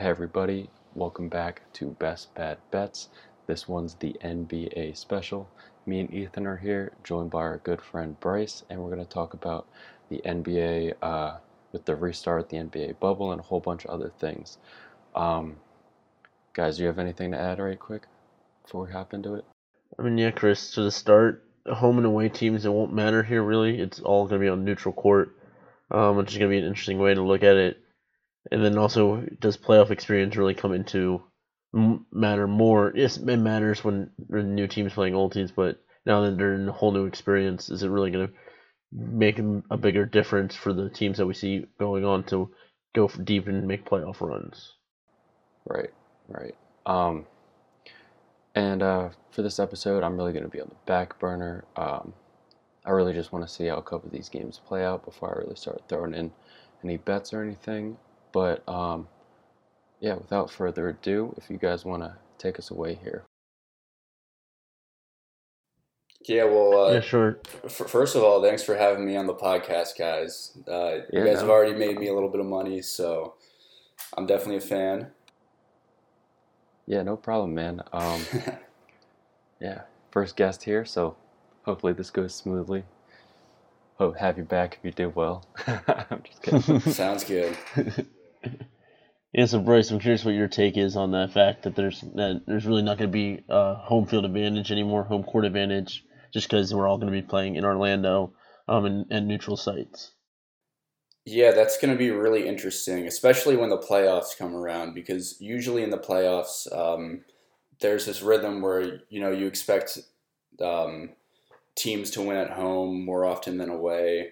Hey everybody, welcome back to Best Bad Bets. This one's the NBA special. Me and Ethan are here, joined by our good friend Bryce, and we're going to talk about the NBA uh, with the restart, the NBA bubble, and a whole bunch of other things. Um, guys, do you have anything to add right quick before we hop into it? I mean, yeah, Chris, to the start, home and away teams, it won't matter here really. It's all going to be on neutral court, um, which is going to be an interesting way to look at it. And then also, does playoff experience really come into matter more? Yes, it matters when, new teams playing old teams, but now that they're in a whole new experience, is it really going to make a bigger difference for the teams that we see going on to go deep and make playoff runs? Right, right. Um, and uh, for this episode, I'm really going to be on the back burner. Um, I really just want to see how a couple of these games play out before I really start throwing in any bets or anything. But um, yeah, without further ado, if you guys want to take us away here. Yeah, well, uh, yeah, sure. f- first of all, thanks for having me on the podcast, guys. Uh, you guys no. have already made me a little bit of money, so I'm definitely a fan. Yeah, no problem, man. Um, yeah, first guest here, so hopefully this goes smoothly. Hope have you back if you did well. I'm just kidding. Sounds good. Yeah, so Bryce, I'm curious what your take is on that fact that there's that there's really not going to be uh, home field advantage anymore, home court advantage, just because we're all going to be playing in Orlando, um, and, and neutral sites. Yeah, that's going to be really interesting, especially when the playoffs come around, because usually in the playoffs, um, there's this rhythm where you know you expect um, teams to win at home more often than away.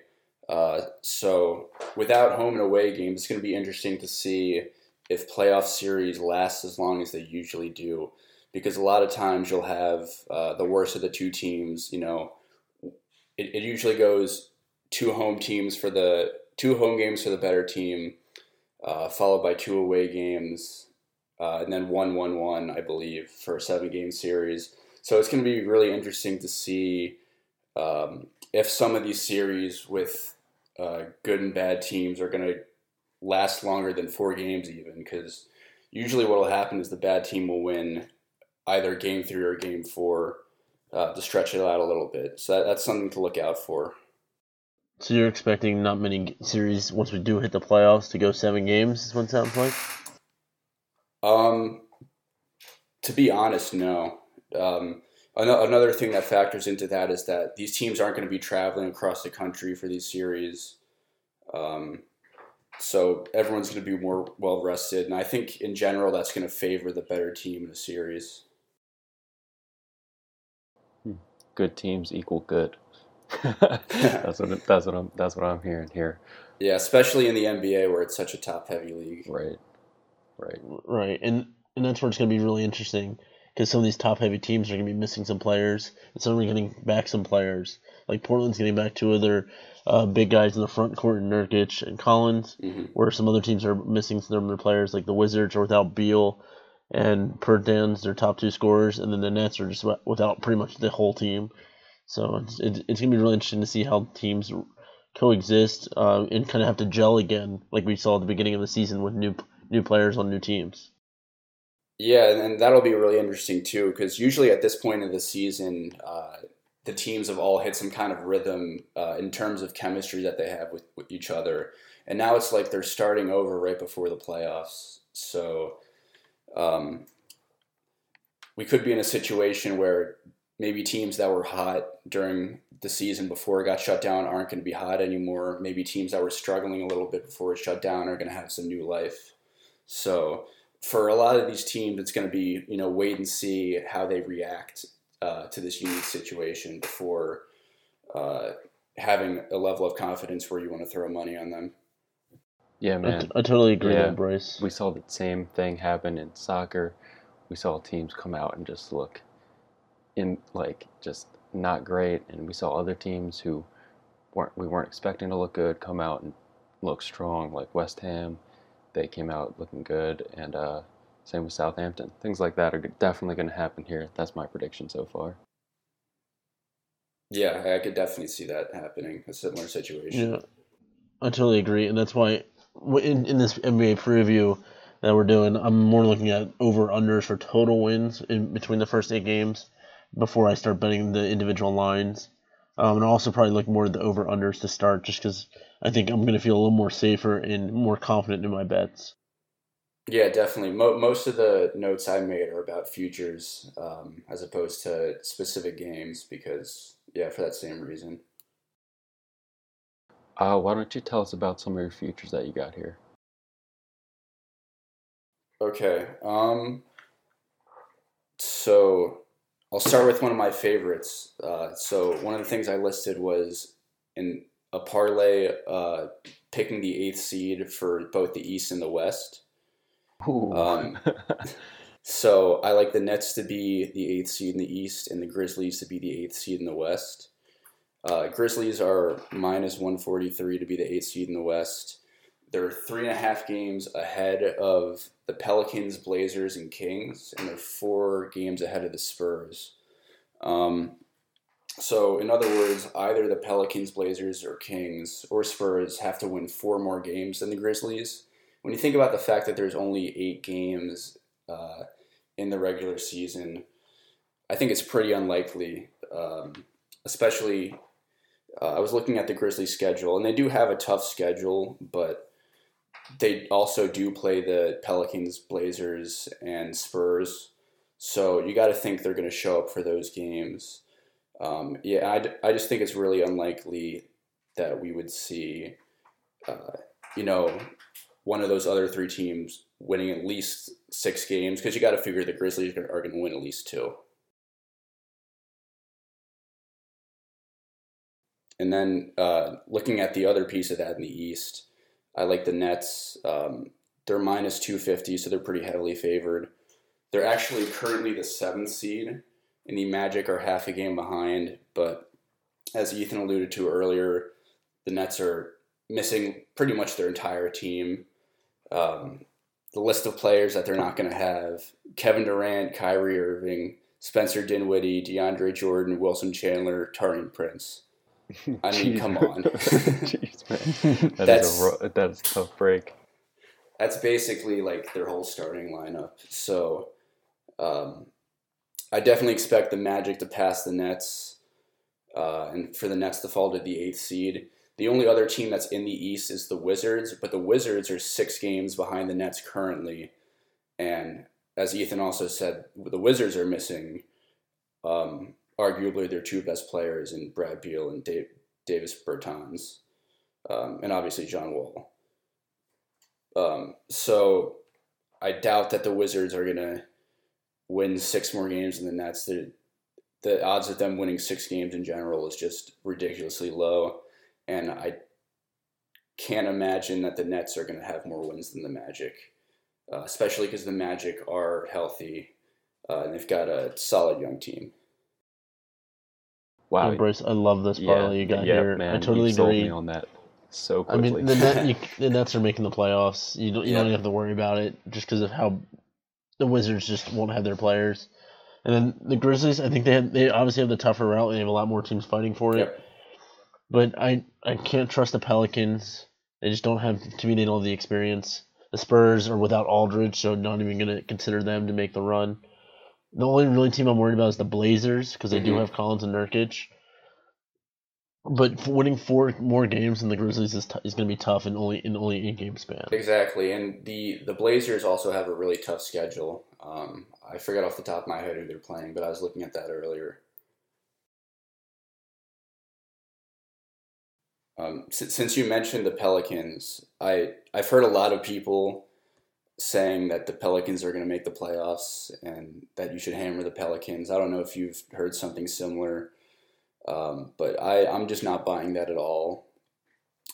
Uh, so without home and away games, it's going to be interesting to see if playoff series last as long as they usually do, because a lot of times you'll have uh, the worst of the two teams. You know, it, it usually goes two home teams for the two home games for the better team, uh, followed by two away games, uh, and then one one one, I believe, for a seven game series. So it's going to be really interesting to see um, if some of these series with uh, good and bad teams are going to last longer than four games, even because usually what will happen is the bad team will win either game three or game four uh, to stretch it out a little bit. So that, that's something to look out for. So you're expecting not many series once we do hit the playoffs to go seven games? Is what it sounds like. Um, to be honest, no. Um, another thing that factors into that is that these teams aren't going to be traveling across the country for these series. Um, so everyone's going to be more well rested, and I think in general that's going to favor the better team in a series. good teams equal good. that's what it- that's what I'm that's what I'm hearing here. Yeah, especially in the NBA where it's such a top heavy league. Right, right. Right, and and that's where it's going to be really interesting because some of these top heavy teams are going to be missing some players, and some are getting back some players. Like Portland's getting back two of their uh, big guys in the front court, Nurkic and Collins. hmm where some other teams are missing some of their players, like the Wizards are without Beal and Bertans their top two scorers, and then the Nets are just without pretty much the whole team. So it's it, it's gonna be really interesting to see how teams coexist uh, and kind of have to gel again, like we saw at the beginning of the season with new new players on new teams. Yeah, and, and that'll be really interesting too, because usually at this point of the season, uh, the teams have all hit some kind of rhythm uh, in terms of chemistry that they have with, with each other. And now it's like they're starting over right before the playoffs. So um, we could be in a situation where maybe teams that were hot during the season before it got shut down aren't going to be hot anymore. Maybe teams that were struggling a little bit before it shut down are going to have some new life. So for a lot of these teams, it's going to be you know wait and see how they react uh, to this unique situation before uh, having a level of confidence where you want to throw money on them. Yeah, I, man. t- I totally agree Yeah. with Bryce. we saw the same thing happen in soccer. We saw teams come out and just look in like just not great, and we saw other teams who weren't we weren't expecting to look good come out and look strong, like West Ham. They came out looking good, and uh, same with Southampton. Things like that are definitely going to happen here. That's my prediction so far. Yeah, I could definitely see that happening. A similar situation. Yeah, I totally agree, and that's why in in this NBA preview, that we're doing. I'm more looking at over unders for total wins in between the first eight games before I start betting the individual lines. Um, and I'll also probably look more at the over unders to start, just because I think I'm going to feel a little more safer and more confident in my bets. Yeah, definitely. Mo- most of the notes I made are about futures um, as opposed to specific games because, yeah, for that same reason. Uh, why don't you tell us about some of your futures that you got here? Okay. Um, so I'll start with one of my favorites. Uh, so one of the things I listed was in a parlay uh, picking the eighth seed for both the East and the West. Um, so I like the Nets to be the eighth seed in the East and the Grizzlies to be the eighth seed in the West. Uh, Grizzlies are minus 143 to be the eighth seed in the West. They're three and a half games ahead of the Pelicans, Blazers, and Kings, and they're four games ahead of the Spurs. Um, so, in other words, either the Pelicans, Blazers, or Kings or Spurs have to win four more games than the Grizzlies. When you think about the fact that there's only eight games uh, in the regular season, I think it's pretty unlikely, um, especially. Uh, I was looking at the Grizzlies schedule, and they do have a tough schedule, but they also do play the Pelicans, Blazers, and Spurs. So you got to think they're going to show up for those games. Um, yeah, I, I just think it's really unlikely that we would see, uh, you know, one of those other three teams winning at least six games because you got to figure the Grizzlies are going to win at least two. And then uh, looking at the other piece of that in the East, I like the Nets. Um, they're minus 250, so they're pretty heavily favored. They're actually currently the seventh seed, and the Magic are half a game behind. But as Ethan alluded to earlier, the Nets are missing pretty much their entire team. Um, the list of players that they're not going to have Kevin Durant, Kyrie Irving, Spencer Dinwiddie, DeAndre Jordan, Wilson Chandler, Taurean Prince. I mean, come on. Jeez, man. That That's- is a ro- that is a tough break. That's basically like their whole starting lineup. So um, I definitely expect the Magic to pass the Nets uh, and for the Nets to fall to the eighth seed. The only other team that's in the East is the Wizards, but the Wizards are six games behind the Nets currently. And as Ethan also said, the Wizards are missing um, arguably their two best players in Brad Beal and Dave, Davis Bertans, um, and obviously John Wall. Um, so I doubt that the Wizards are going to win six more games than the Nets. The, the odds of them winning six games in general is just ridiculously low. And I can't imagine that the Nets are going to have more wins than the Magic, uh, especially because the Magic are healthy uh, and they've got a solid young team. Wow. Yeah, Bryce, I love this parlay you got yeah, here. Man, I totally you sold agree. me on that so I mean, the, net, you, the Nets are making the playoffs. You don't, you don't even have to worry about it just because of how the Wizards just won't have their players. And then the Grizzlies, I think they have, they obviously have the tougher route. And they have a lot more teams fighting for it. Yep. But I I can't trust the Pelicans. They just don't have to me. They don't have the experience. The Spurs are without Aldridge, so not even gonna consider them to make the run. The only really team I'm worried about is the Blazers because they do Mhm. have Collins and Nurkic. But winning four more games than the Grizzlies is, t- is going to be tough in only in only eight game span. Exactly, and the the Blazers also have a really tough schedule. Um, I forgot off the top of my head who they're playing, but I was looking at that earlier. Um, si- since you mentioned the Pelicans, I I've heard a lot of people saying that the Pelicans are going to make the playoffs and that you should hammer the Pelicans. I don't know if you've heard something similar, um, but I I'm just not buying that at all.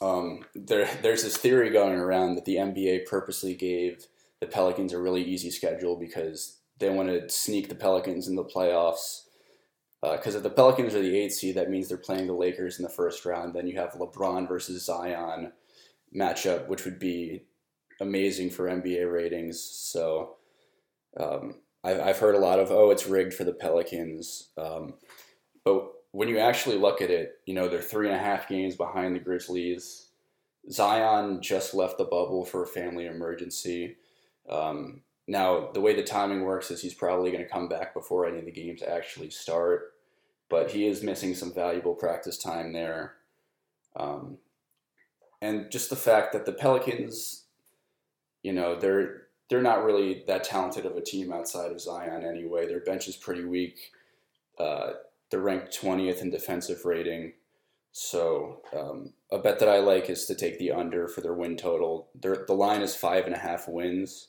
Um, there, there's this theory going around that the NBA purposely gave the Pelicans a really easy schedule because they want to sneak the Pelicans in the playoffs. Because if the Pelicans are the eighth seed, that means they're playing the Lakers in the first round. Then you have LeBron versus Zion matchup, which would be amazing for NBA ratings. So um, I've, I've heard a lot of, oh, it's rigged for the Pelicans. Um, but when you actually look at it, you know, they're three and a half games behind the Grizzlies. Zion just left the bubble for a family emergency. Um, now, the way the timing works is he's probably going to come back before any of the games actually start, but he is missing some valuable practice time there. Um, and just the fact that the Pelicans, you know, they're they're not really that talented of a team outside of Zion anyway. Their bench is pretty weak. Uh, they're ranked 20th in defensive rating. So um, a bet that I like is to take the under for their win total. The line is five and a half wins,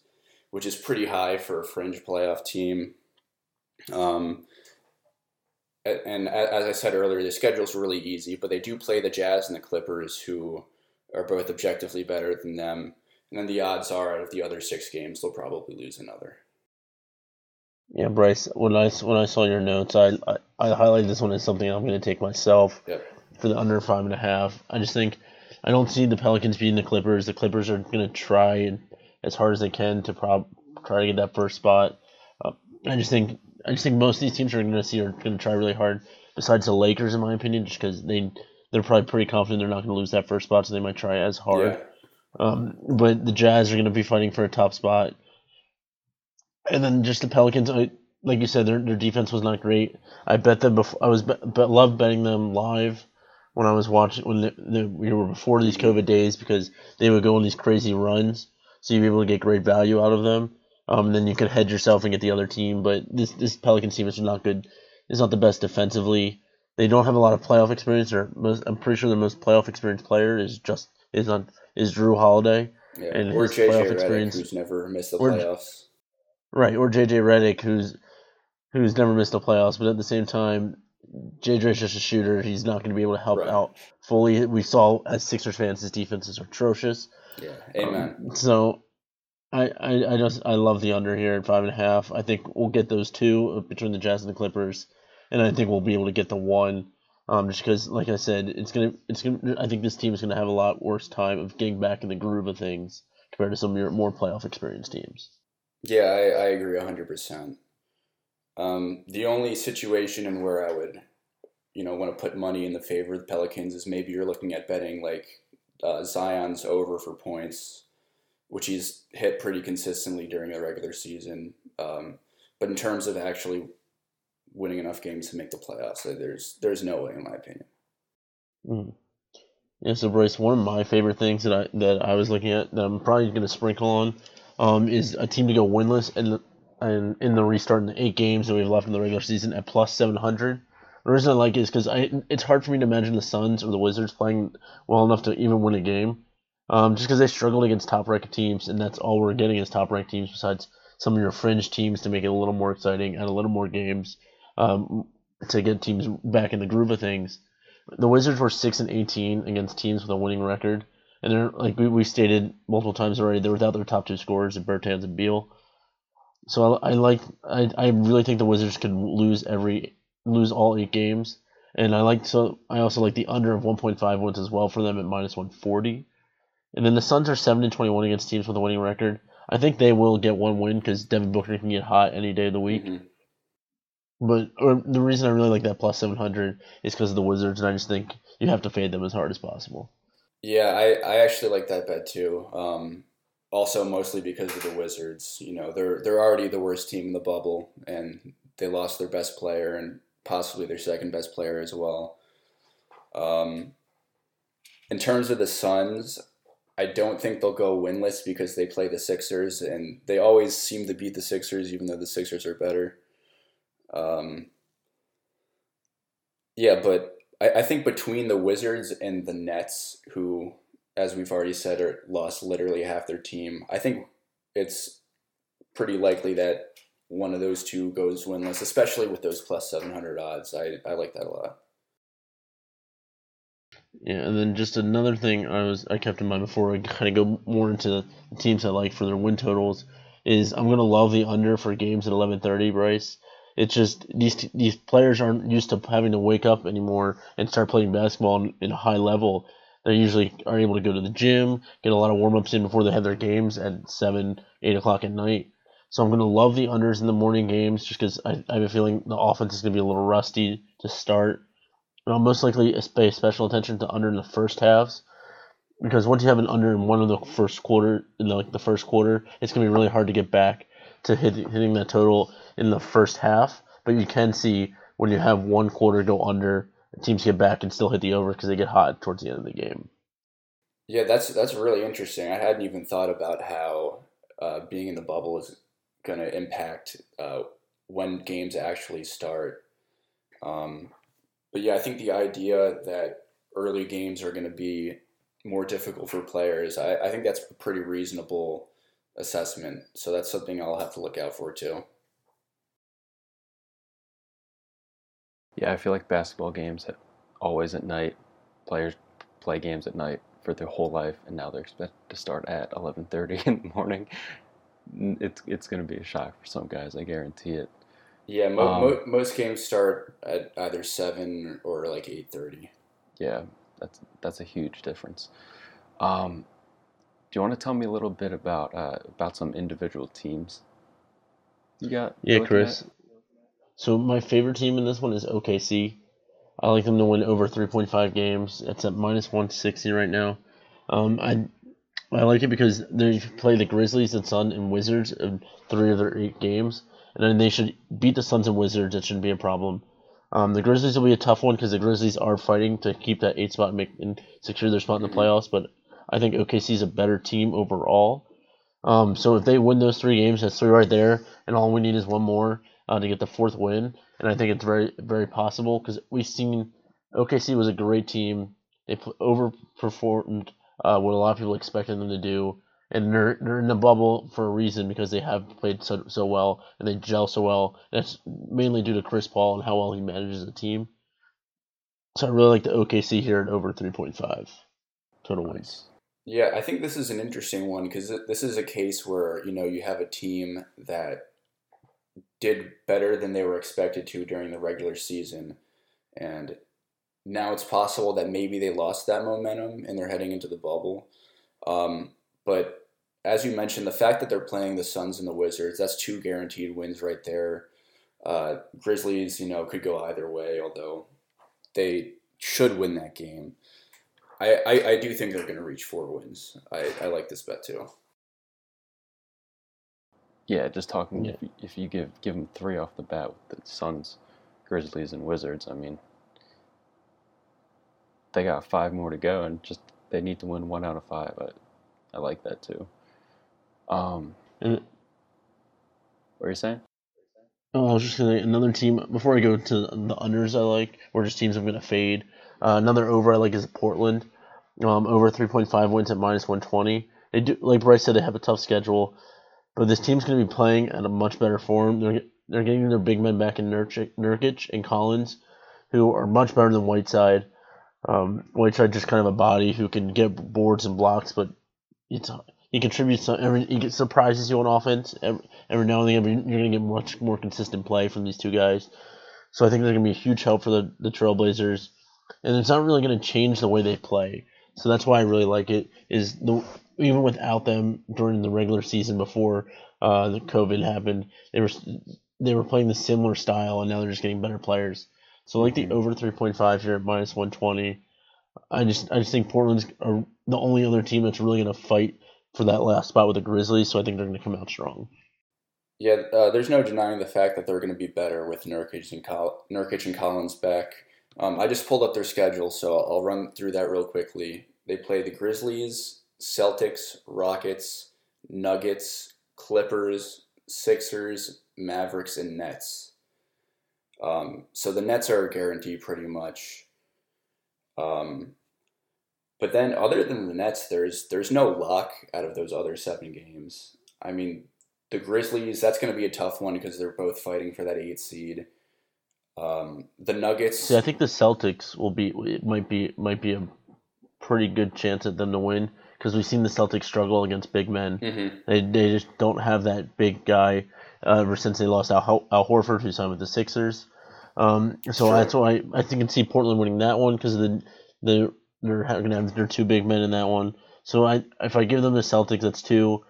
which is pretty high for a fringe playoff team. Um, and as I said earlier, the schedule's really easy, but they do play the Jazz and the Clippers, who are both objectively better than them. And then the odds are, out of the other six games, they'll probably lose another. Yeah, Bryce. When I when I saw your notes, I I, I highlighted this one as something I'm going to take myself yep. for the under five and a half. I just think I don't see the Pelicans beating the Clippers. The Clippers are going to try and, as hard as they can to prob try to get that first spot. Uh, I just think I just think most of these teams are going to see are going to try really hard. Besides the Lakers, in my opinion, just because they they're probably pretty confident they're not going to lose that first spot, so they might try as hard. Yeah. Um, but the Jazz are going to be fighting for a top spot, and then just the Pelicans. I, like you said, their their defense was not great. I bet them before. I was bet loved betting them live when I was watching when the, the, we were before these COVID days because they would go on these crazy runs, so you'd be able to get great value out of them. Um, and then you could hedge yourself and get the other team. But this this Pelicans team is not good. It's not the best defensively. They don't have a lot of playoff experience. Or most, I'm pretty sure the most playoff experienced player is just is on is Jrue Holiday. Yeah, and or his JJ playoff Redick, experience, who's never missed the playoffs. Right, or JJ Redick, who's who's never missed the playoffs, but at the same time, JJ's just a shooter. He's not going to be able to help right. out fully. We saw as Sixers fans, his defense is atrocious. Yeah, amen. Um, so I, I, I just I love the under here at five and a half. I think we'll get those two between the Jazz and the Clippers, and I think we'll be able to get the one. Um, just because, like I said, it's gonna it's gonna. I think this team is gonna have a lot worse time of getting back in the groove of things compared to some more playoff experienced teams. Yeah, I, I agree hundred percent. Um, the only situation in where I would, you know, want to put money in the favor of the Pelicans is maybe you're looking at betting like uh, Zion's over for points which he's hit pretty consistently during the regular season. Um, but in terms of actually winning enough games to make the playoffs, there's there's no way, in my opinion. Mm. Yeah, so Bryce, one of my favorite things that I that I was looking at that I'm probably going to sprinkle on um, is a team to go winless and and in the restart in the eight games that we have left in the regular season at plus seven hundred. The reason I like it is because I it's hard for me to imagine the Suns or the Wizards playing well enough to even win a game. Um, just because they struggled against top ranked teams, and that's all we're getting is top ranked teams. Besides some of your fringe teams to make it a little more exciting and a little more games um, to get teams back in the groove of things. The Wizards were six and eighteen against teams with a winning record, and they're like we, we stated multiple times already. They're without their top two scorers, Bertans and Beal. So I, I like I, I really think the Wizards could lose every lose all eight games, and I like so I also like the under of one point five wins as well for them at minus one forty. And then the Suns are seven and twenty one against teams with a winning record. I think they will get one win because Devin Booker can get hot any day of the week. Mm-hmm. But or the reason I really like that plus seven hundred is because of the Wizards, and I just think you have to fade them as hard as possible. Yeah, I, I actually like that bet too. Um, also, mostly because of the Wizards. You know, they're they're already the worst team in the bubble, and they lost their best player and possibly their second best player as well. Um, in terms of the Suns, I don't think they'll go winless because they play the Sixers, and they always seem to beat the Sixers, even though the Sixers are better. Um, yeah, but I, I think between the Wizards and the Nets, who, as we've already said, are lost literally half their team, I think it's pretty likely that one of those two goes winless, especially with those plus 700 odds. I, I like that a lot. Yeah, and then just another thing I was I kept in mind before I kind of go more into the teams I like for their win totals is I'm gonna love the under for games at 11:30, Bryce. It's just these these players aren't used to having to wake up anymore and start playing basketball in a high level. They usually are able to go to the gym, get a lot of warm ups in before they have their games at seven, eight o'clock at night. So I'm gonna love the unders in the morning games just because I, I have a feeling the offense is gonna be a little rusty to start And I'll most likely pay special attention to under in the first halves. because once you have an under in one of the first quarter, in the, like the first quarter, it's gonna be really hard to get back to hit, hitting that total in the first half. But you can see when you have one quarter go under, teams get back and still hit the over because they get hot towards the end of the game. Yeah, that's that's really interesting. I hadn't even thought about how uh, being in the bubble is going to impact uh, when games actually start. Um, but yeah, I think the idea that early games are going to be more difficult for players, I, I think that's a pretty reasonable assessment. So that's something I'll have to look out for too. Yeah, I feel like basketball games have always at night. Players play games at night for their whole life, and now they're expected to start at 11:30 in the morning. It's it's going to be a shock for some guys, I guarantee it. Yeah, mo- Um, mo- most games start at either seven or like eight thirty. Yeah, that's that's a huge difference. Um, do you want to tell me a little bit about uh, about some individual teams? You got Yeah, Chris. at? So my favorite team in this one is OKC. I like them to win over 3.5 games. It's at minus 160 right now. Um, I I like it because they play the Grizzlies, and Sun, and Wizards in three of their eight games, and then they should beat the Suns and Wizards. It shouldn't be a problem. Um, the Grizzlies will be a tough one because the Grizzlies are fighting to keep that eight spot and, make, and secure their spot in the Mhm. playoffs. But I think OKC is a better team overall. Um, so if they win those three games, that's three right there, and all we need is one more uh, to get the fourth win. And I think it's very very possible because we've seen OKC was a great team. They overperformed uh, what a lot of people expected them to do, and they're they're in the bubble for a reason because they have played so so well and they gel so well. It's mainly due to Chris Paul and how well he manages the team. So I really like the OKC here at over three point five total wins. Yeah, I think this is an interesting one because this is a case where you know you have a team that did better than they were expected to during the regular season, and now it's possible that maybe they lost that momentum and they're heading into the bubble. Um, but as you mentioned, the fact that they're playing the Suns and the Wizards, that's two guaranteed wins right there. Uh, Grizzlies, you know, could go either way, although they should win that game. I, I, I do think they're going to reach four wins. I, I like this bet too. Yeah, just talking. Yeah. If, you, if you give give them three off the bat with the Suns, Grizzlies, and Wizards, I mean, they got five more to go, and just they need to win one out of five. I, I like that too. Um, And what are you saying? Oh, I was just gonna another team before I go to the unders I like, or just teams I'm gonna fade. Uh, another over I like is Portland. Um, over 3.5 wins at minus 120. They do, like Bryce said, they have a tough schedule, but this team's gonna be playing at a much better form. They're they're getting their big men back in Nurkic, and Collins, who are much better than Whiteside. Um, Whiteside just kind of a body who can get boards and blocks, but it's he contributes. Every he surprises you on offense. Every, every now and then you're going to get much more consistent play from these two guys. So I think they're going to be a huge help for the, the Trailblazers. And it's not really going to change the way they play. So that's why I really like it. Is the even without them during the regular season before uh, the COVID happened, they were they were playing the similar style, and now they're just getting better players. So like the Mhm. over three point five here at minus one twenty. I just I just think Portland's are the only other team that's really going to fight for that last spot with the Grizzlies. So I think they're going to come out strong. Yeah, uh, there's no denying the fact that they're going to be better with Nurkic and Col- Nurkic and Collins back. Um, I just pulled up their schedule, so I'll run through that real quickly. They play the Grizzlies, Celtics, Rockets, Nuggets, Clippers, Sixers, Mavericks, and Nets. Um, so the Nets are a guarantee pretty much. Um, but then, other than the Nets, there's there's no luck out of those other seven games. I mean, the Grizzlies, that's going to be a tough one because they're both fighting for that eight seed. Um, the Nuggets, I think the Celtics will be it might be might be a pretty good chance at them to win because we've seen the Celtics struggle against big men. Mhm. They they just don't have that big guy uh, ever since they lost Al, Al Horford, who signed with the Sixers. Um, so Sure. that's why I think I can see Portland winning that one because the the they're going to have their two big men in that one. So I if I give them the Celtics, that's two.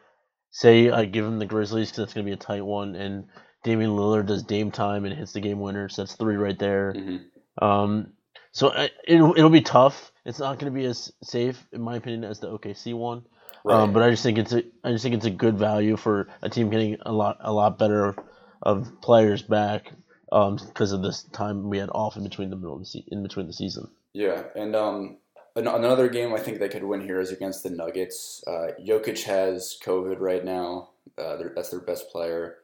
Say I give them the Grizzlies because that's going to be a tight one, and Damian Lillard does Dame time and hits the game winner, so that's three right there. Mhm. Um, So I, it'll it'll be tough. It's not going to be as safe, in my opinion, as the OKC one. Right. Um, but I just think it's a I just think it's a good value for a team getting a lot a lot better of players back um, because of this time we had off in between the middle of the se- in between the season. Yeah, and um, an- another game I think they could win here is against the Nuggets. Uh, Jokic has COVID right now. Uh, that's their best player.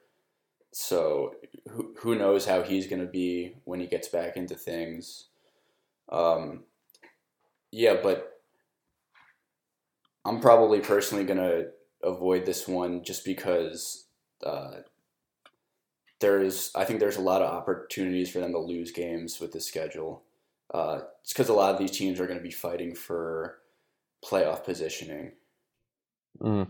So who, who knows how he's going to be when he gets back into things. Um, yeah, but I'm probably personally going to avoid this one just because uh, there's I think there's a lot of opportunities for them to lose games with the schedule. Uh, it's because a lot of these teams are going to be fighting for playoff positioning. Mm.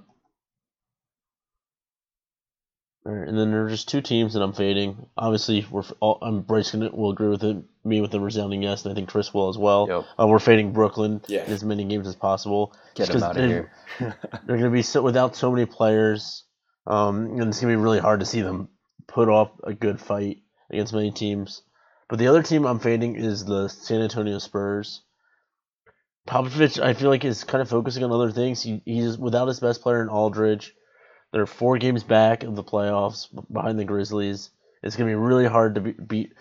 All right, and then there are just two teams that I'm fading. Obviously, we're f- all, I'm Bryce gonna, will agree with it, me with a resounding yes, and I think Chris will as well. Yep. Uh, we're fading Brooklyn Yeah. in as many games as possible. Get Just him 'cause out of they- here. They're going to be so without so many players, um, and it's going to be really hard to see them put off a good fight against many teams. But the other team I'm fading is the San Antonio Spurs. Popovich, I feel like is kind of focusing on other things. He, he's without his best player in Aldridge. They're four games back of the playoffs behind the Grizzlies. It's going to be really hard to be, beat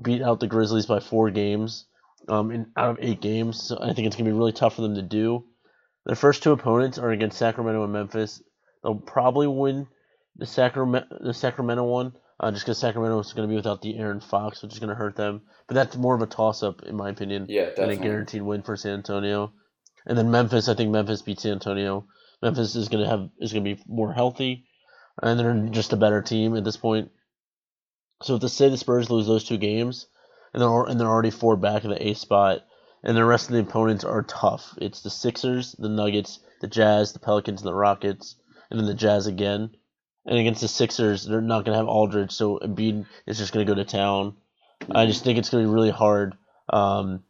beat out the Grizzlies by four games um, in out of eight games. So I think it's going to be really tough for them to do. Their first two opponents are against Sacramento and Memphis. They'll probably win the Sacramento the Sacramento one, uh, just because Sacramento is going to be without De'Aaron Fox, which is going to hurt them. But that's more of a toss up in my opinion Yeah, than a guaranteed win for San Antonio. And then Memphis, I think Memphis beats San Antonio. Memphis is going to have is going to be more healthy, and they're just a better team at this point. So if the say the Spurs lose those two games, and they're and they're already four back in the eighth spot, and the rest of the opponents are tough. It's the Sixers, the Nuggets, the Jazz, the Pelicans, and the Rockets, and then the Jazz again. And against the Sixers, they're not going to have Aldridge, so Embiid is just going to go to town. I just think it's going to be really hard um,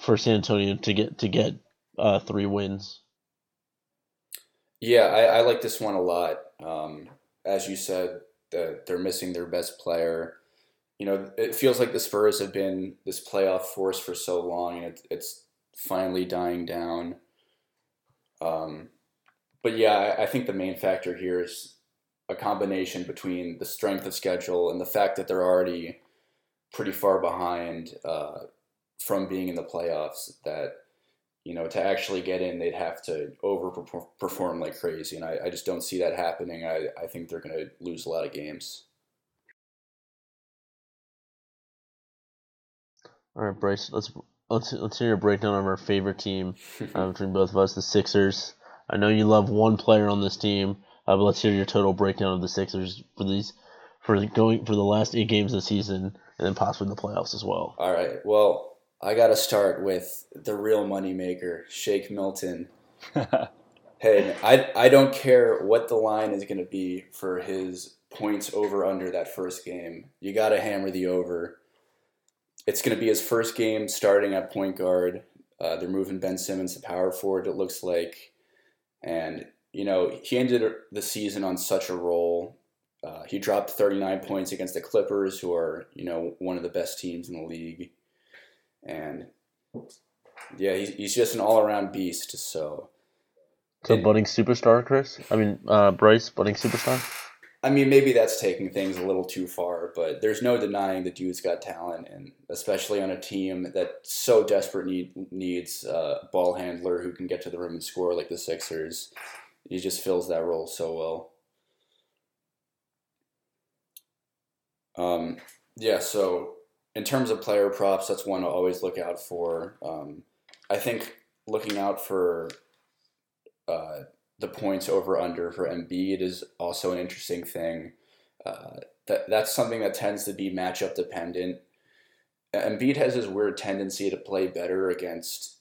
for San Antonio to get to get uh, three wins. Yeah, I, I like this one a lot. Um, as you said, the, they're missing their best player. You know, it feels like the Spurs have been this playoff force for so long, and it, it's finally dying down. Um, but yeah, I, I think the main factor here is a combination between the strength of schedule and the fact that they're already pretty far behind uh, from being in the playoffs. That you know, to actually get in, they'd have to overperform like crazy, and I, I just don't see that happening. I, I think they're going to lose a lot of games. All right, Bryce, let's let's let's hear a breakdown of our favorite team uh, between both of us, the Sixers. I know you love one player on this team, uh, but let's hear your total breakdown of the Sixers for these for going for the last eight games of the season, and then possibly the playoffs as well. All right, well, I got to start with the real moneymaker, Shake Milton. Hey, I, I don't care what the line is going to be for his points over under that first game. You got to hammer the over. It's going to be his first game starting at point guard. Uh, they're moving Ben Simmons to power forward, it looks like. And, you know, he ended the season on such a roll. Uh, he dropped 39 points against the Clippers, who are, you know, one of the best teams in the league. And, yeah, he's, he's just an all around beast. So, So budding superstar, Chris. I mean, uh, Bryce, budding superstar. I mean, maybe that's taking things a little too far, but there's no denying the dude's got talent, and especially on a team that so desperate need, needs a ball handler who can get to the rim and score like the Sixers. He just fills that role so well. Um, yeah, so in terms of player props, that's one to always look out for. Um, I think looking out for uh, the points over under for Embiid is also an interesting thing. Uh, that that's something that tends to be matchup dependent. Embiid has this weird tendency to play better against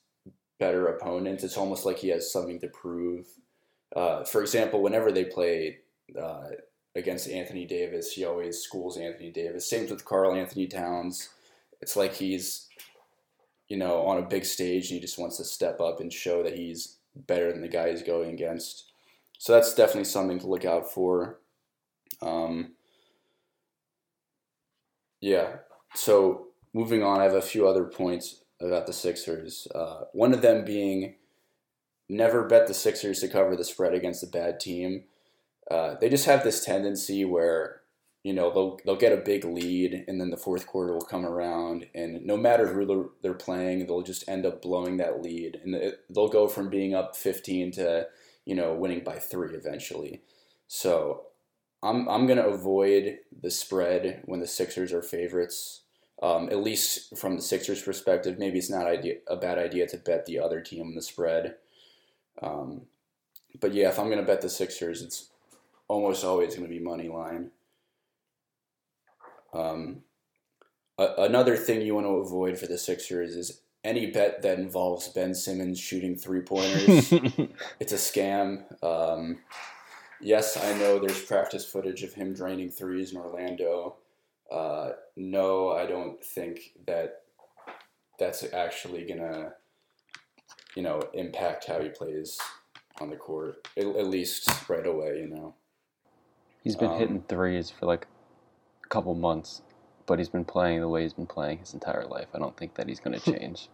better opponents. It's almost like he has something to prove. Uh, for example, whenever they play uh, against Anthony Davis, he always schools Anthony Davis. Same with Karl-Anthony Towns. It's like he's, you know, on a big stage and he just wants to step up and show that he's better than the guy he's going against. So that's definitely something to look out for. Um, yeah. So moving on, I have a few other points about the Sixers. Uh, one of them being never bet the Sixers to cover the spread against a bad team. Uh, they just have this tendency where you know they'll they'll get a big lead and then the fourth quarter will come around and no matter who they're, they're playing they'll just end up blowing that lead and it, they'll go from being up 15 to you know winning by 3 eventually. So I'm I'm going to avoid the spread when the Sixers are favorites. Um, at least from the Sixers perspective maybe it's not idea, a bad idea to bet the other team on the spread. Um, but yeah if I'm going to bet the Sixers it's almost always going to be money line um, a, another thing you want to avoid for the Sixers is any bet that involves Ben Simmons shooting three pointers. it's a scam. Um, yes, I know there's practice footage of him draining threes in Orlando. Uh, no, I don't think that that's actually gonna, you know, impact how he plays on the court. At, at least right away, you know. He's been Um, hitting threes for like a couple months, but he's been playing the way he's been playing his entire life. I don't think that he's going to change.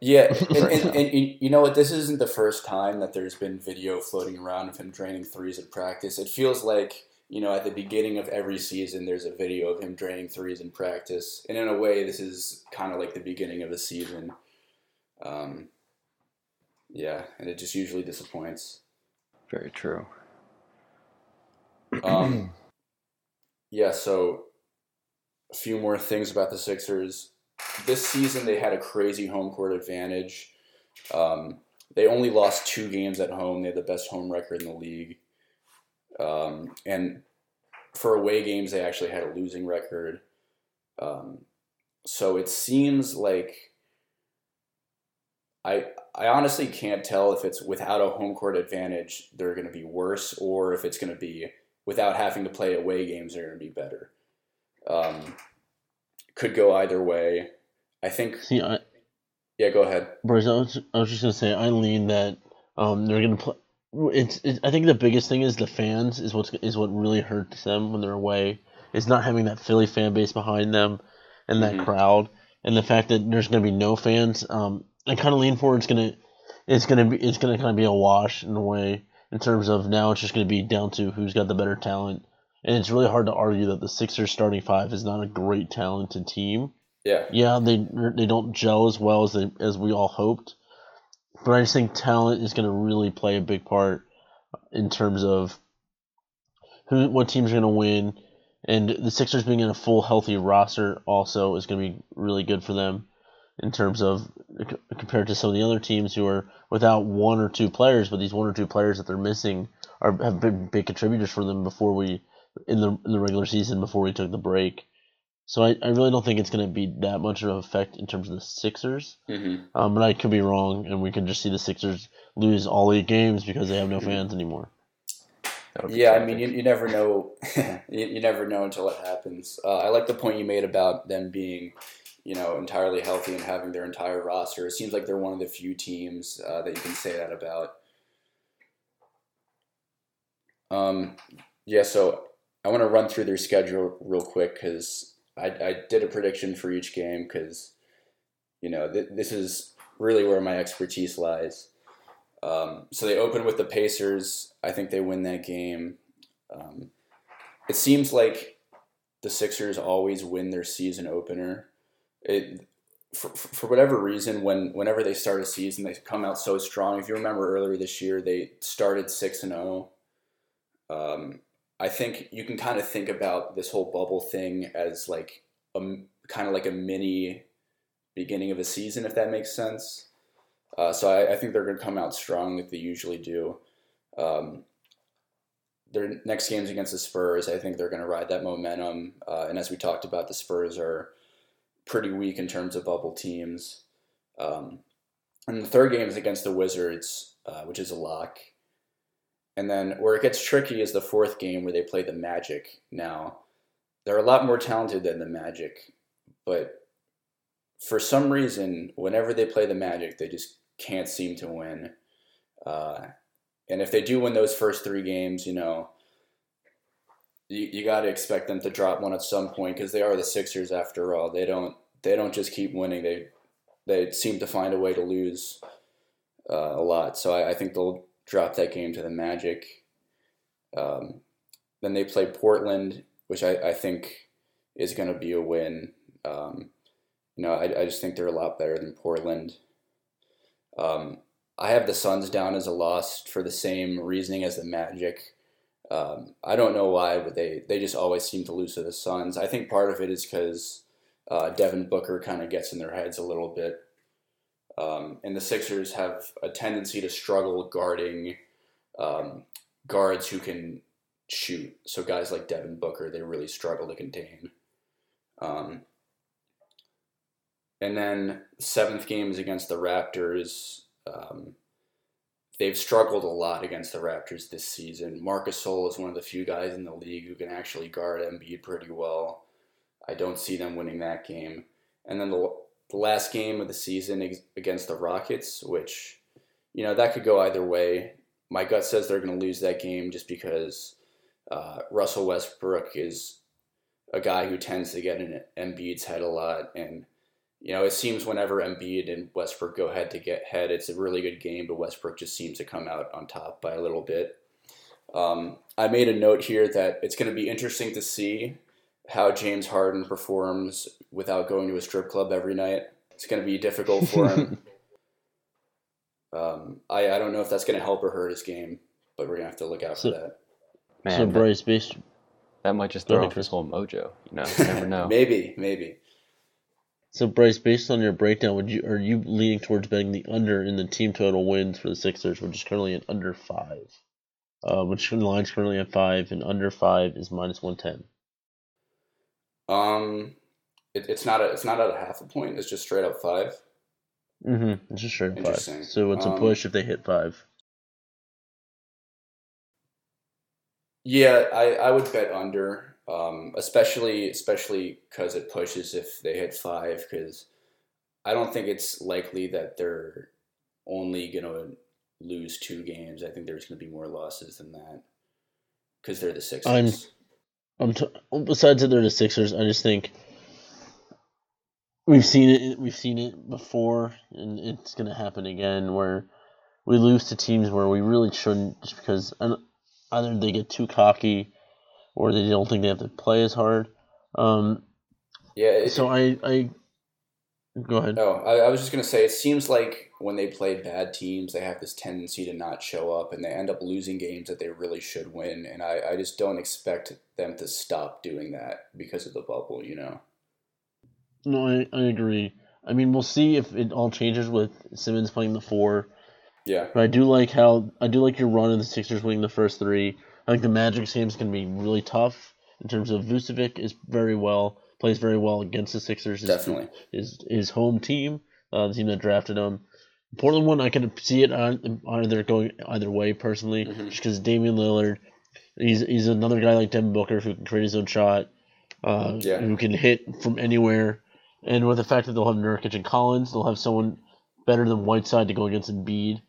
Yeah, and, and, and, you know what? This isn't the first time that there's been video floating around of him draining threes at practice. It feels like you know at the beginning of every season there's a video of him draining threes in practice, and in a way, this is kind of like the beginning of the season. Um, yeah, and it just usually disappoints. Very true. Um, yeah, so a few more things about the Sixers. This season, they had a crazy home court advantage. Um, they only lost two games at home. They had the best home record in the league. Um, and for away games, they actually had a losing record. Um, so it seems like I I honestly can't tell if it's without a home court advantage they're going to be worse or if it's going to be without having to play away games they're going to be better. Um, could go either way. I think. See, I, Yeah, go ahead. Bryce, I was, I was just gonna say, I lean that um they're gonna play. It's, it's I think the biggest thing is the fans is what's is what really hurts them when they're away. Is not having that Philly fan base behind them, and that Mhm. crowd, and the fact that there's gonna be no fans. Um, I kind of lean for it's gonna it's gonna be it's gonna kind of be a wash in a way in terms of now it's just gonna be down to who's got the better talent, and it's really hard to argue that the Sixers starting five is not a great talented team Yeah. yeah, they they don't gel as well as they as we all hoped. But I just think talent is going to really play a big part in terms of who what teams are going to win, and the Sixers being in a full healthy roster also is going to be really good for them in terms of c- compared to some of the other teams who are without one or two players, but these one or two players that they're missing are have been big contributors for them before we in the in the regular season before we took the break. So I, I really don't think it's going to be that much of an effect in terms of the Sixers. hmm Um, but I could be wrong, and we could just see the Sixers lose all eight games because they have no fans anymore. That would be Yeah, I mean, you, you never know. you, you never know until it happens. Uh, I like the point you made about them being, you know, entirely healthy and having their entire roster. It seems like they're one of the few teams uh, that you can say that about. Um, yeah, so I want to run through their schedule real quick because I, I did a prediction for each game because, you know, th- this is really where my expertise lies. Um, so they open with the Pacers. I think they win that game. Um, it seems like the Sixers always win their season opener. It for, for whatever reason, when whenever they start a season, they come out so strong. If you remember earlier this year, they started six and zero. Um, I think you can kind of think about this whole bubble thing as like a kind of like a mini beginning of a season, if that makes sense. Uh, so I, I think they're going to come out strong like they usually do. Um, their next game's against the Spurs. I think they're going to ride that momentum. Uh, and as we talked about, the Spurs are pretty weak in terms of bubble teams. Um, and the third game is against the Wizards, uh, which is a lock. And then where it gets tricky is the fourth game where they play the Magic. Now, they're a lot more talented than the Magic, but for some reason, whenever they play the Magic, they just can't seem to win. Uh, and if they do win those first three games, you know, you, you got to expect them to drop one at some point because they are the Sixers after all. They don't they don't just keep winning. They they seem to find a way to lose uh, a lot. So I, I, think they'll drop that game to the Magic. Um, then they play Portland, which I, I think is going to be a win. Um, you know, I, I just think they're a lot better than Portland. Um, I have the Suns down as a loss for the same reasoning as the Magic. Um, I don't know why, but they, they just always seem to lose to the Suns. I think part of it is because uh, Devin Booker kind of gets in their heads a little bit. Um, and the Sixers have a tendency to struggle guarding um, guards who can shoot. So guys like Devin Booker, they really struggle to contain. Um, and then seventh game is against the Raptors. They've struggled a lot against the Raptors this season. Marcus Gasol is one of the few guys in the league who can actually guard Embiid pretty well. I don't see them winning that game. And then the, the last game of the season against the Rockets, which, you know, that could go either way. My gut says they're going to lose that game just because uh, Russell Westbrook is a guy who tends to get in Embiid's head a lot. And, you know, it seems whenever Embiid and Westbrook go head to get head, it's a really good game, but Westbrook just seems to come out on top by a little bit. Um, I made a note here that it's going to be interesting to see how James Harden performs without going to a strip club every night. It's going to be difficult for him. um, I, I don't know if that's going to help or hurt his game, but we're going to have to look out so, for that. Man, so Bryce, based that might just throw off his whole mojo. You know, you never know. maybe, maybe. So Bryce, based on your breakdown, would you are you leaning towards betting the under in the team total wins for the Sixers, which is currently at under five, uh, which the line's currently at five, and under five is minus one ten. Um, it, it's not a it's not at a half a point. It's just straight up five. Mm-hmm. It's just straight five. So it's a um, push if they hit five. Yeah, I, I would bet under, um, especially especially because it pushes if they hit five. Because I don't think it's likely that they're only gonna lose two games. I think there's gonna be more losses than that because they're the Sixers. I'm I'm t- besides that they're the Sixers, I just think we've seen it. We've seen it before, and it's gonna happen again. Where we lose to teams where we really shouldn't, just because either they get too cocky, or they don't think they have to play as hard. Um, yeah. It, so I, I go ahead. Oh, I, I was just gonna say, it seems like when they play bad teams, they have this tendency to not show up and they end up losing games that they really should win. And I, I just don't expect them to stop doing that because of the bubble, you know? No, I, I agree. I mean, we'll see if it all changes with Simmons playing the four. Yeah. But I do like how I do like your run of the Sixers winning the first three. I think the Magic game is going to be really tough in terms of Vucevic is very well plays very well against the Sixers. Definitely. His his home team, uh, the team that drafted him. Portland one, I can see it on, either going either way personally, mm-hmm. just because Damian Lillard, he's he's another guy like Devin Booker who can create his own shot, uh, yeah. who can hit from anywhere, and with the fact that they'll have Nurkic and Collins, they'll have someone better than Whiteside to go against Embiid.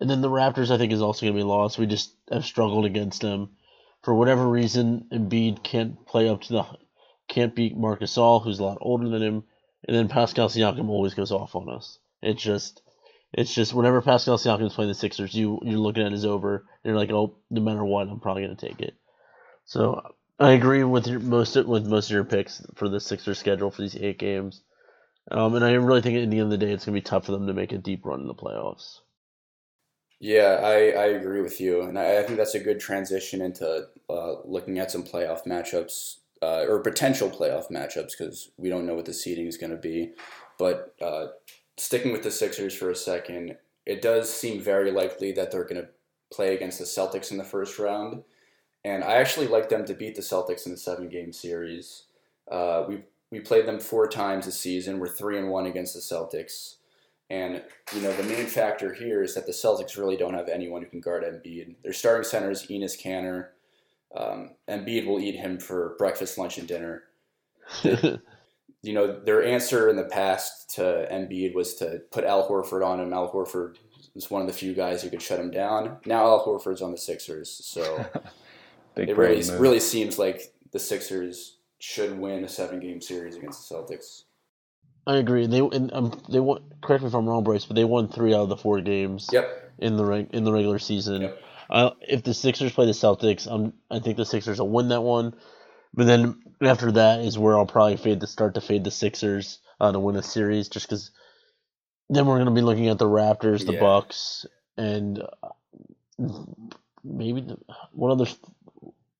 And then the Raptors, I think, is also going to be lost. We just have struggled against them for whatever reason. Embiid can't play up to the can't beat Marc All, who's a lot older than him, and then Pascal Siakam always goes off on us. It's just it's just whenever Pascal Siakam's playing the Sixers, you you're looking at his over, you're like, oh, no matter what, I'm probably gonna take it. So I agree with your, most with most of your picks for the Sixers schedule for these eight games, um, and I really think at the end of the day, it's gonna be tough for them to make a deep run in the playoffs. Yeah, I, I agree with you, and I, I think that's a good transition into uh, looking at some playoff matchups uh, or potential playoff matchups because we don't know what the seeding is going to be. But uh, sticking with the Sixers for a second, it does seem very likely that they're going to play against the Celtics in the first round. And I actually like them to beat the Celtics in the seven game series. Uh, we we played them four times this season. We're three and one against the Celtics. And you know the main factor here is that the Celtics really don't have anyone who can guard Embiid. Their starting center is Enes Kanter. Um, Embiid will eat him for breakfast, lunch, and dinner. you know, their answer in the past to Embiid was to put Al Horford on him. Al Horford is one of the few guys who could shut him down. Now Al Horford's on the Sixers, so it really move. really seems like the Sixers should win a seven game series against the Celtics. I agree. They and um, they won. Correct me if I'm wrong, Bryce, but they won three out of the four games Yep. in the reg, in the regular season. Yep. Uh, if the Sixers play the Celtics, um, I think the Sixers will win that one. But then after that is where I'll probably fade the start to fade the Sixers uh, to win a series, just because then we're gonna be looking at the Raptors, the Yeah. Bucks, and uh, maybe the, one other.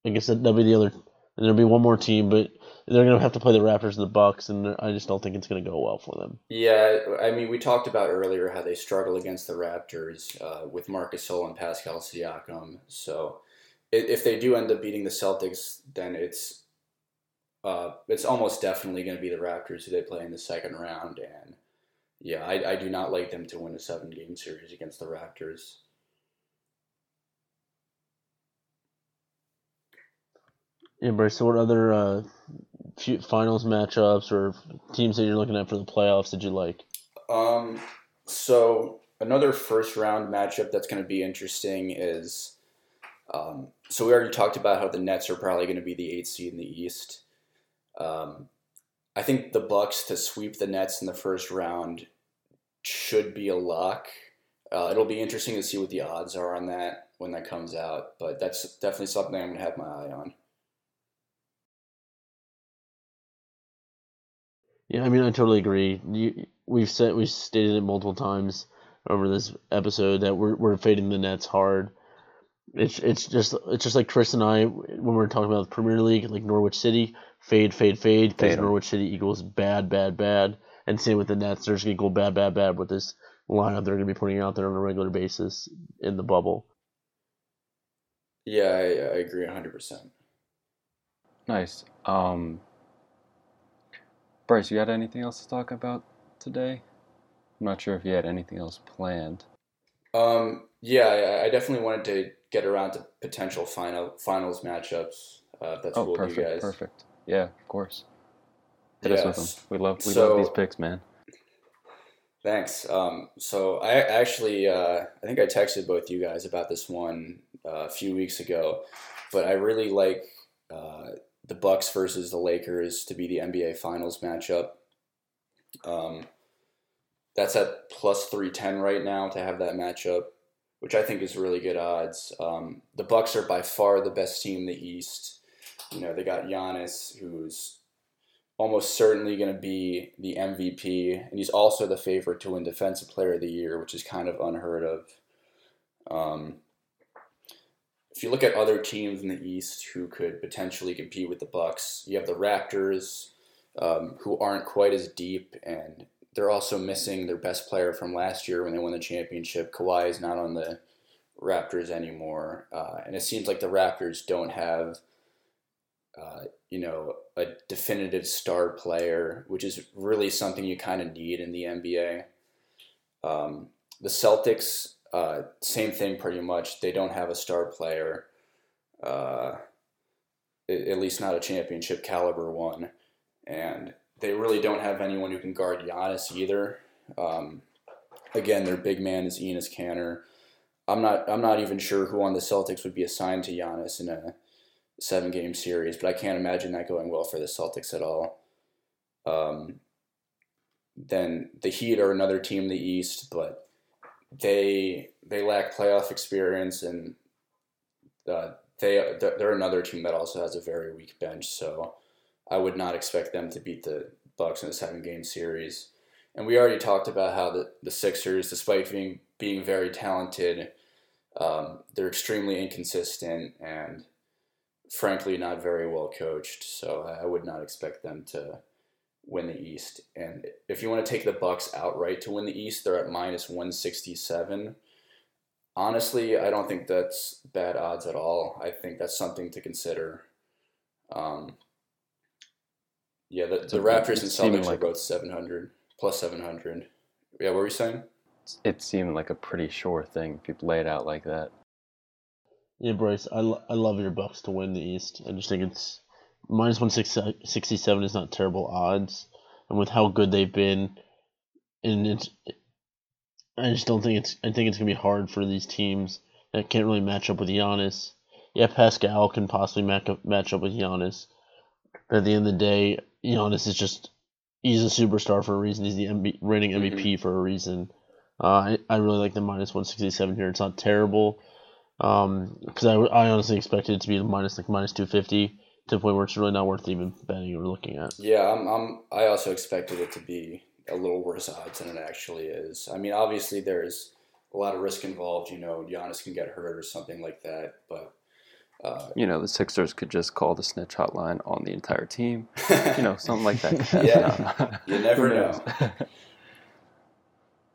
I guess that, that'll be the other. And there'll be one more team, but they're gonna have to play the Raptors and the Bucks, and I just don't think it's gonna go well for them. Yeah, I mean, we talked about earlier how they struggle against the Raptors uh, with Marc Gasol and Pascal Siakam. So, if they do end up beating the Celtics, then it's uh, it's almost definitely going to be the Raptors who they play in the second round. And yeah, I, I do not like them to win a seven game series against the Raptors. Yeah, Bryce. So, what other uh, finals matchups or teams that you're looking at for the playoffs did you like? Um, so another first round matchup that's going to be interesting is, um, so we already talked about how the Nets are probably going to be the eighth seed in the East. Um, I think the Bucks to sweep the Nets in the first round should be a lock. Uh, it'll be interesting to see what the odds are on that when that comes out, but that's definitely something I'm going to have my eye on. Yeah, I mean, I totally agree. You, we've said we've stated it multiple times over this episode that we're we're fading the Nets hard. It's it's just it's just like Chris and I when we are talking about the Premier League, like Norwich City, fade, fade, fade, because Norwich City equals bad, bad, bad, and same with the Nets. They're just gonna go bad, bad, bad with this lineup they're gonna be putting out there on a regular basis in the bubble. Yeah, I, I agree 100%. Nice. Um, Bryce, you got anything else to talk about today? I'm not sure if you had anything else planned. Um, yeah, I, definitely wanted to get around to potential final finals matchups. Uh, that's Oh, cool with you perfect, guys. perfect. Yeah, of course. Hit us with them. We love we So- love these picks, man. Thanks. Um, so I actually, uh, I think I texted both you guys about this one uh, a few weeks ago, but I really like uh, the Bucks versus the Lakers to be the NBA Finals matchup. Um, that's at plus three ten right now to have that matchup, which I think is really good odds. Um, the Bucks are by far the best team in the East. You know, they got Giannis, who's almost certainly going to be the MVP, and he's also the favorite to win Defensive Player of the Year, which is kind of unheard of. Um, if you look at other teams in the East who could potentially compete with the Bucks, you have the Raptors, um, who aren't quite as deep, and they're also missing their best player from last year when they won the championship. Kawhi is not on the Raptors anymore, uh, and it seems like the Raptors don't have uh, you know, a definitive star player, which is really something you kind of need in the NBA. Um, the Celtics, uh, same thing pretty much. They don't have a star player, uh, at least not a championship caliber one, and they really don't have anyone who can guard Giannis either. Um, again, their big man is Enes Kanter. I'm not. I'm not even sure who on the Celtics would be assigned to Giannis in a seven game series, but I can't imagine that going well for the Celtics at all. Um, then the Heat are another team in the East, but they they lack playoff experience, and uh, they they're another team that also has a very weak bench. So I would not expect them to beat the Bucks in a seven game series. And we already talked about how the, the Sixers, despite being being very talented, um, they're extremely inconsistent and frankly not very well coached. So I would not expect them to win the East. And if you want to take the Bucks outright to win the East, they're at minus one sixty seven. Honestly, I don't think that's bad odds at all. I think that's something to consider. Um, yeah, the, the Raptors and it's Celtics like- are both seven hundred plus seven hundred. Yeah, what were you saying? It seemed like a pretty sure thing if you lay it out like that. Yeah, Bryce, I, lo- I love your Bucks to win the East. I just think it's minus one sixty seven is not terrible odds, and with how good they've been, and it's, I just don't think it's. I think it's gonna be hard for these teams that can't really match up with Giannis. Yeah, Pascal can possibly match up, match up with Giannis, But at the end of the day, Giannis is just he's a superstar for a reason. He's the MB, reigning MVP for a reason. Uh, I, I really like the minus 167 here. It's not terrible. Um, because I, I honestly expected it to be minus like minus 250 to the point where it's really not worth even betting or looking at. Yeah, I'm, I'm. I also expected it to be a little worse odds than it actually is. I mean, obviously there's a lot of risk involved. You know, Giannis can get hurt or something like that, but uh, You know, the Sixers could just call the snitch hotline on the entire team. You know, something like that. Yeah, you never know.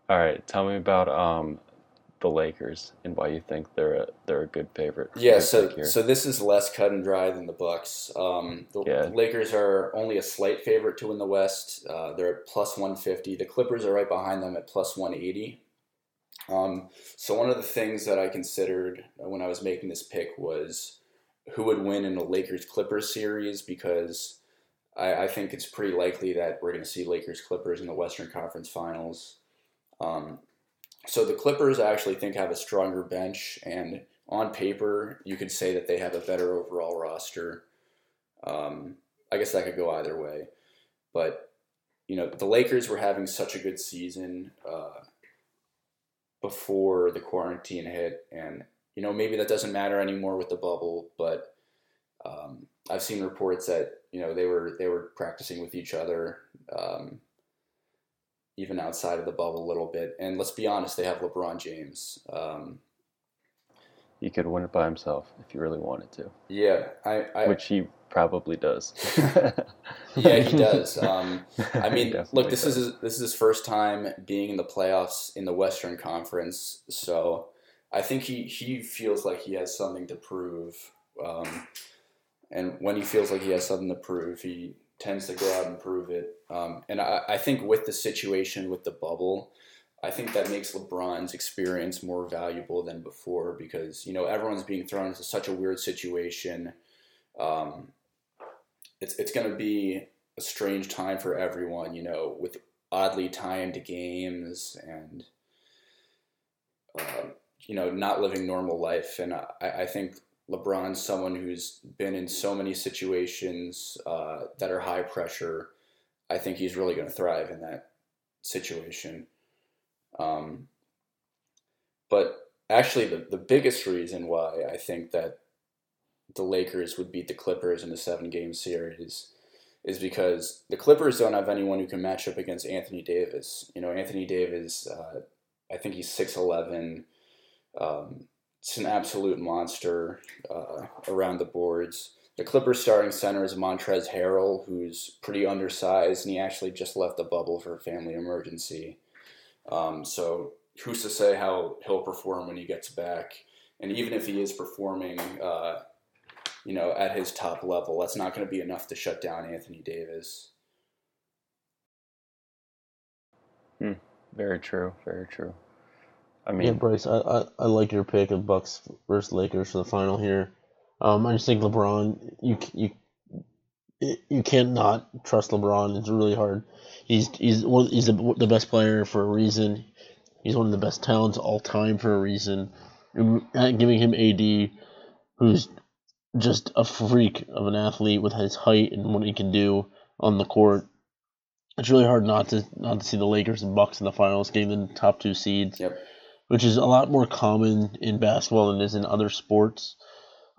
All right, tell me about um, the Lakers and why you think they're a, they're a good favorite. Yeah, so so this is less cut and dry than the Bucks. Um, the, Yeah. Lakers are only a slight favorite to win the West. Uh, they're at plus one fifty. The Clippers are right behind them at plus one eighty. Um, so one of the things that I considered when I was making this pick was who would win in a Lakers Clippers series because I, I think it's pretty likely that we're going to see Lakers Clippers in the Western Conference Finals. Um, so the Clippers, I actually think, have a stronger bench, and on paper, you could say that they have a better overall roster. Um, I guess that could go either way, but you know the Lakers were having such a good season uh, before the quarantine hit, and you know maybe that doesn't matter anymore with the bubble, but um, I've seen reports that you know they were they were practicing with each other. Um, even outside of the bubble a little bit, and let's be honest, they have LeBron James. Um, he could win it by himself if he really wanted to, yeah, I, I which he probably does. yeah, he does. Um, I mean, look, this does. is this is his first time being in the playoffs in the Western Conference, so I think he he feels like he has something to prove. Um, and when he feels like he has something to prove, he tends to go out and prove it. Um, and I, I think with the situation with the bubble, I think that makes LeBron's experience more valuable than before because you know everyone's being thrown into such a weird situation. Um, it's it's going to be a strange time for everyone, you know, with oddly timed games and uh, you know not living normal life. And I, I think LeBron's someone who's been in so many situations uh, that are high pressure. I think he's really going to thrive in that situation. Um, but actually, the, the biggest reason why I think that the Lakers would beat the Clippers in a seven game series is because the Clippers don't have anyone who can match up against Anthony Davis. You know, Anthony Davis, uh, I think he's 6'11. Um, it's an absolute monster uh, around the boards. The Clippers starting center is Montrezl Harrell, who's pretty undersized, and he actually just left the bubble for a family emergency. Um, so who's to say how he'll perform when he gets back? And even if he is performing, uh, you know, at his top level, that's not going to be enough to shut down Anthony Davis. Hmm. very true. Very true. I Yeah, Bryce, I, I, I like your pick of Bucks versus Lakers for the final here. Um, I just think LeBron, you you you can't not trust LeBron. It's really hard. He's he's one, he's the, the best player for a reason. He's one of the best talents all time for a reason. And giving him AD, who's just a freak of an athlete with his height and what he can do on the court. It's really hard not to not to see the Lakers and Bucks in the finals, getting the top two seeds Yep. Which is a lot more common in basketball than is in other sports.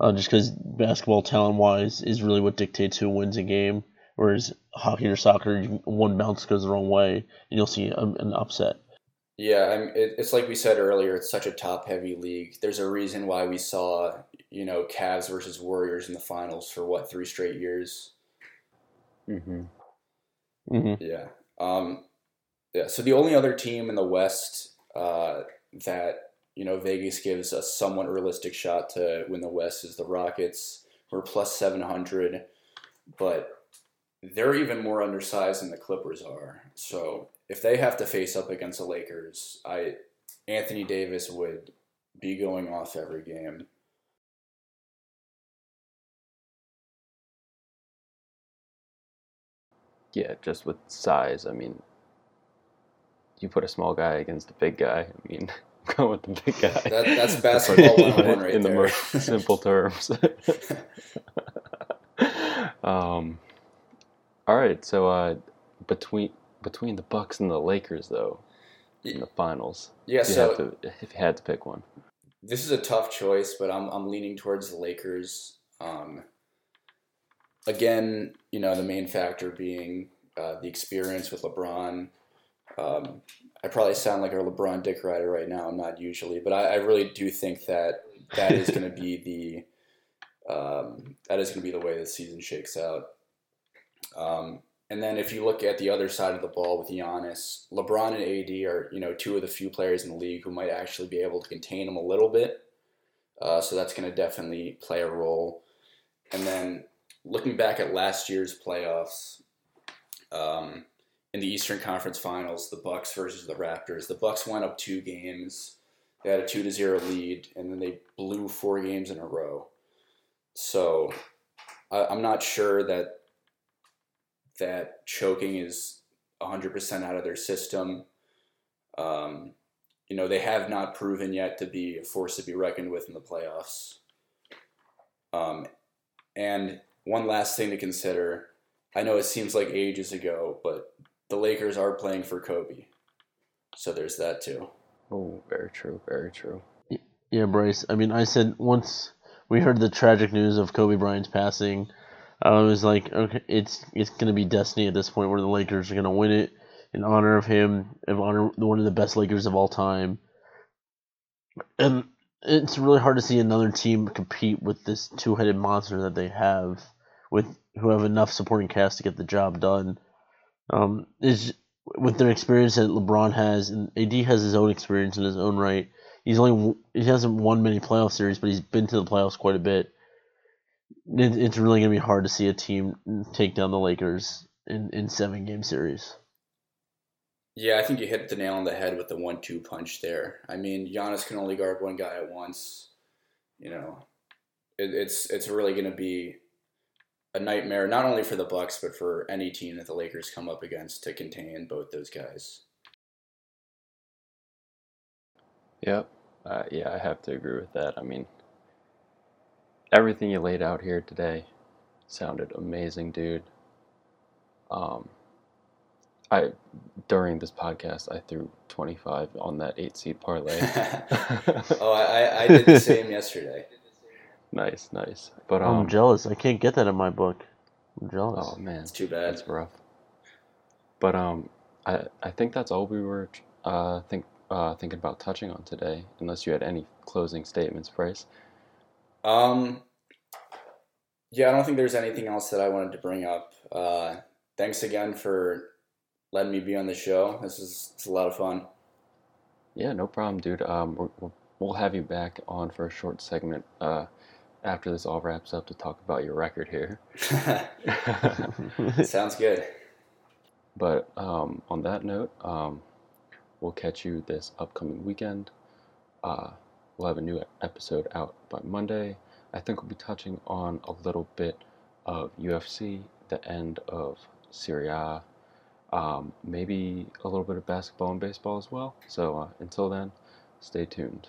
Uh, just because basketball talent wise is really what dictates who wins a game, whereas hockey or soccer, one bounce goes the wrong way and you'll see a, an upset. Yeah, I'm, it, it's like we said earlier. It's such a top-heavy league. There's a reason why we saw, you know, Cavs versus Warriors in the finals for what three straight years. hmm hmm Yeah. Um, yeah. So the only other team in the West uh, that you know Vegas gives a somewhat realistic shot to win the West is the Rockets, who are plus seven hundred, but they're even more undersized than the Clippers are. So if they have to face up against the Lakers, I Anthony Davis would be going off every game. Yeah, just with size. I mean, you put a small guy against a big guy. I mean, go with the big guy. That- that's basketball 101 right in the most simple terms. um, All right, so uh, between between the Bucks and the Lakers, though, in the finals, Yeah, if you so have to, if you had to pick one, this is a tough choice, but I'm I'm leaning towards the Lakers. Um, again, you know, the main factor being uh, the experience with LeBron. Um, I probably sound like a LeBron dick rider right now. I'm not usually, but I, I really do think that that is going to be the um, that is going to be the way the season shakes out. Um, and then if you look at the other side of the ball with Giannis, LeBron and AD are you know two of the few players in the league who might actually be able to contain him a little bit. Uh, so that's going to definitely play a role. And then looking back at last year's playoffs, um, in the Eastern Conference Finals, the Bucks versus the Raptors, the Bucks went up two games. They had a two to zero lead, and then they blew four games in a row. So I, I'm not sure that that choking is 100% out of their system. Um, you know, they have not proven yet to be a force to be reckoned with in the playoffs. Um, and one last thing to consider I know it seems like ages ago, but the Lakers are playing for Kobe. So there's that too. oh, very true, very true. Yeah, Bryce. I mean, I said once we heard the tragic news of Kobe Bryant's passing, I was like, okay, it's it's gonna be destiny at this point where the Lakers are gonna win it in honor of him, in honor one of the best Lakers of all time. And it's really hard to see another team compete with this two-headed monster that they have, with who have enough supporting cast to get the job done. Um, is with their experience that LeBron has, and AD has his own experience in his own right. He's only he hasn't won many playoff series, but he's been to the playoffs quite a bit. It, it's really gonna be hard to see a team take down the Lakers in in seven game series. Yeah, I think you hit the nail on the head with the one-two punch there. I mean, Giannis can only guard one guy at once. You know, it, it's it's really to be a nightmare not only for the Bucks but for any team that the Lakers come up against to contain both those guys. Yep. Uh, yeah, I have to agree with that. I mean, everything you laid out here today sounded amazing, dude. Um, I during this podcast I threw 25 on that eight seed parlay. oh, I, I- I did the same yesterday. Nice, nice. But I'm um, jealous. I can't get that in my book. I'm jealous. oh man, It's too bad. that's rough. But um, I I think that's all we were uh think uh thinking about touching on today. Unless you had any closing statements, Bryce. Um, yeah, I don't think there's anything else that I wanted to bring up. Uh, thanks again for letting me be on the show. This is it's a lot of fun. Yeah, no problem, dude. Um, we're, we'll- we'll have you back on for a short segment uh, after this all wraps up to talk about your record here. Sounds good. but um, on that note, um, we'll catch you this upcoming weekend. Uh, we'll have a new episode out by Monday. I think we'll be touching on a little bit of UFC, the end of Serie A, um, maybe a little bit of basketball and baseball as well. So uh, until then, stay tuned.